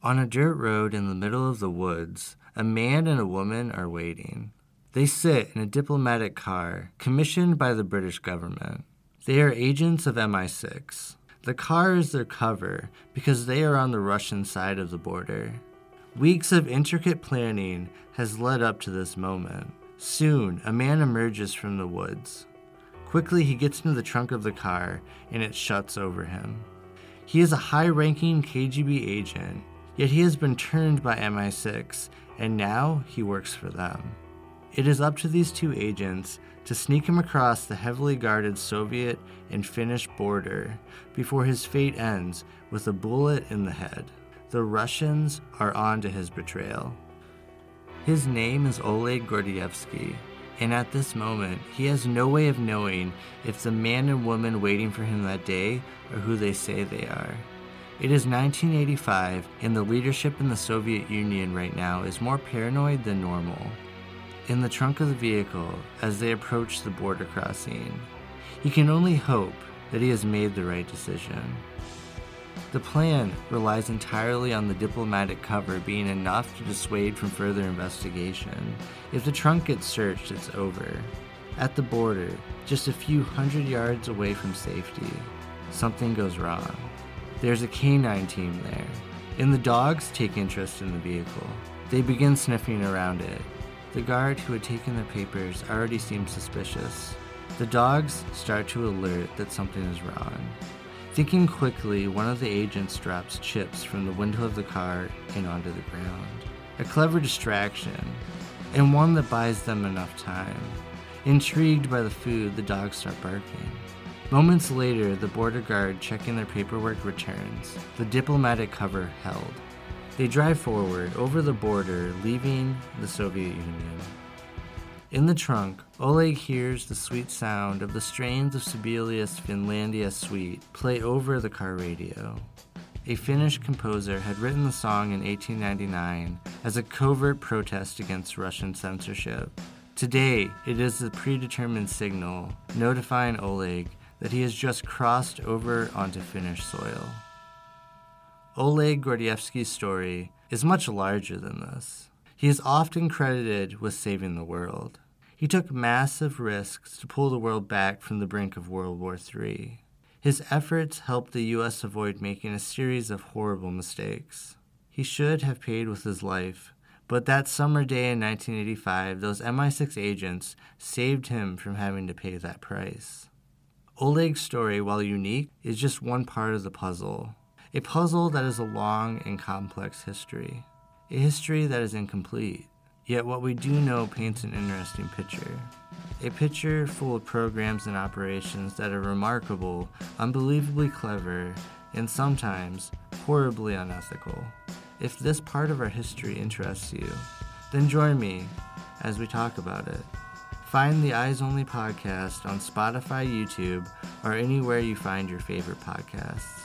On a dirt road in the middle of the woods, a man and a woman are waiting. They sit in a diplomatic car commissioned by the British government. They are agents of MI6. The car is their cover because they are on the Russian side of the border. Weeks of intricate planning has led up to this moment. Soon, a man emerges from the woods. Quickly, he gets into the trunk of the car and it shuts over him. He is a high ranking KGB agent, yet he has been turned by MI6 and now he works for them. It is up to these two agents to sneak him across the heavily guarded Soviet and Finnish border before his fate ends with a bullet in the head. The Russians are on to his betrayal. His name is Oleg Gordievsky, and at this moment, he has no way of knowing if the man and woman waiting for him that day are who they say they are. It is 1985, and the leadership in the Soviet Union right now is more paranoid than normal. In the trunk of the vehicle, as they approach the border crossing, he can only hope that he has made the right decision. The plan relies entirely on the diplomatic cover being enough to dissuade from further investigation. If the trunk gets searched, it's over. At the border, just a few hundred yards away from safety, something goes wrong. There's a canine team there, and the dogs take interest in the vehicle. They begin sniffing around it. The guard who had taken the papers already seems suspicious. The dogs start to alert that something is wrong. Thinking quickly, one of the agents drops chips from the window of the car and onto the ground. A clever distraction, and one that buys them enough time. Intrigued by the food, the dogs start barking. Moments later, the border guard checking their paperwork returns, the diplomatic cover held. They drive forward over the border, leaving the Soviet Union. In the trunk, Oleg hears the sweet sound of the strains of Sibelius Finlandia Suite play over the car radio. A Finnish composer had written the song in 1899 as a covert protest against Russian censorship. Today, it is the predetermined signal notifying Oleg that he has just crossed over onto Finnish soil. Oleg Gordievsky's story is much larger than this. He is often credited with saving the world. He took massive risks to pull the world back from the brink of World War III. His efforts helped the U.S. avoid making a series of horrible mistakes. He should have paid with his life, but that summer day in 1985, those MI6 agents saved him from having to pay that price. Oleg's story, while unique, is just one part of the puzzle. A puzzle that is a long and complex history. A history that is incomplete. Yet what we do know paints an interesting picture. A picture full of programs and operations that are remarkable, unbelievably clever, and sometimes horribly unethical. If this part of our history interests you, then join me as we talk about it. Find the Eyes Only podcast on Spotify, YouTube, or anywhere you find your favorite podcasts.